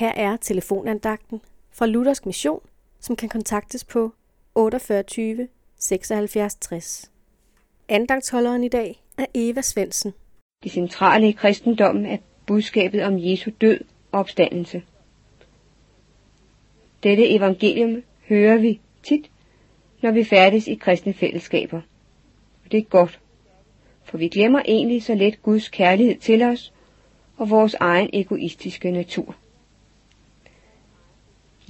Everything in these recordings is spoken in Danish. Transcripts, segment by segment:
Her er telefonandagten fra Luthersk Mission, som kan kontaktes på 48 76 60. Andagtsholderen i dag er Eva Svensen. Det centrale i kristendommen er budskabet om Jesu død og opstandelse. Dette evangelium hører vi tit, når vi færdes i kristne fællesskaber. Og det er godt, for vi glemmer egentlig så let Guds kærlighed til os og vores egen egoistiske natur.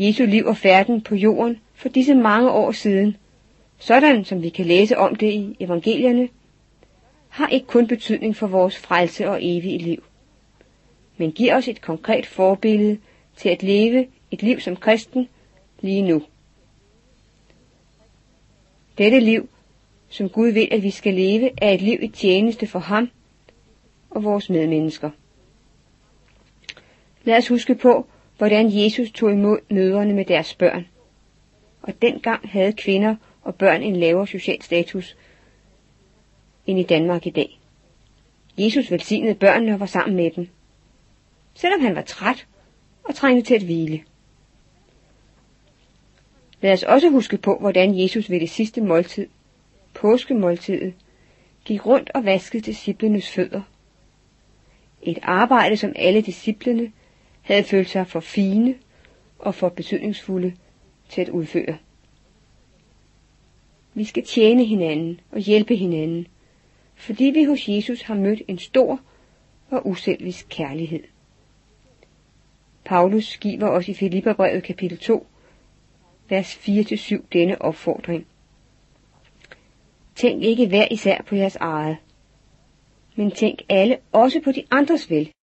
Jesu liv og færden på jorden for disse mange år siden, sådan som vi kan læse om det i evangelierne, har ikke kun betydning for vores frelse og evige liv, men giver os et konkret forbillede til at leve et liv som kristen lige nu. Dette liv, som Gud vil, at vi skal leve, er et liv i tjeneste for ham og vores medmennesker. Lad os huske på, hvordan Jesus tog imod mødrene med deres børn. Og dengang havde kvinder og børn en lavere social status end i Danmark i dag. Jesus velsignede børnene og var sammen med dem, selvom han var træt og trængte til at hvile. Lad os også huske på, hvordan Jesus ved det sidste måltid, påskemåltidet, gik rundt og vaskede disciplenes fødder. Et arbejde, som alle disciplene havde følt sig for fine og for betydningsfulde til at udføre. Vi skal tjene hinanden og hjælpe hinanden, fordi vi hos Jesus har mødt en stor og uselvisk kærlighed. Paulus giver os i Filipperbrevet kapitel 2, vers 4-7 denne opfordring. Tænk ikke hver især på jeres eget, men tænk alle også på de andres vel.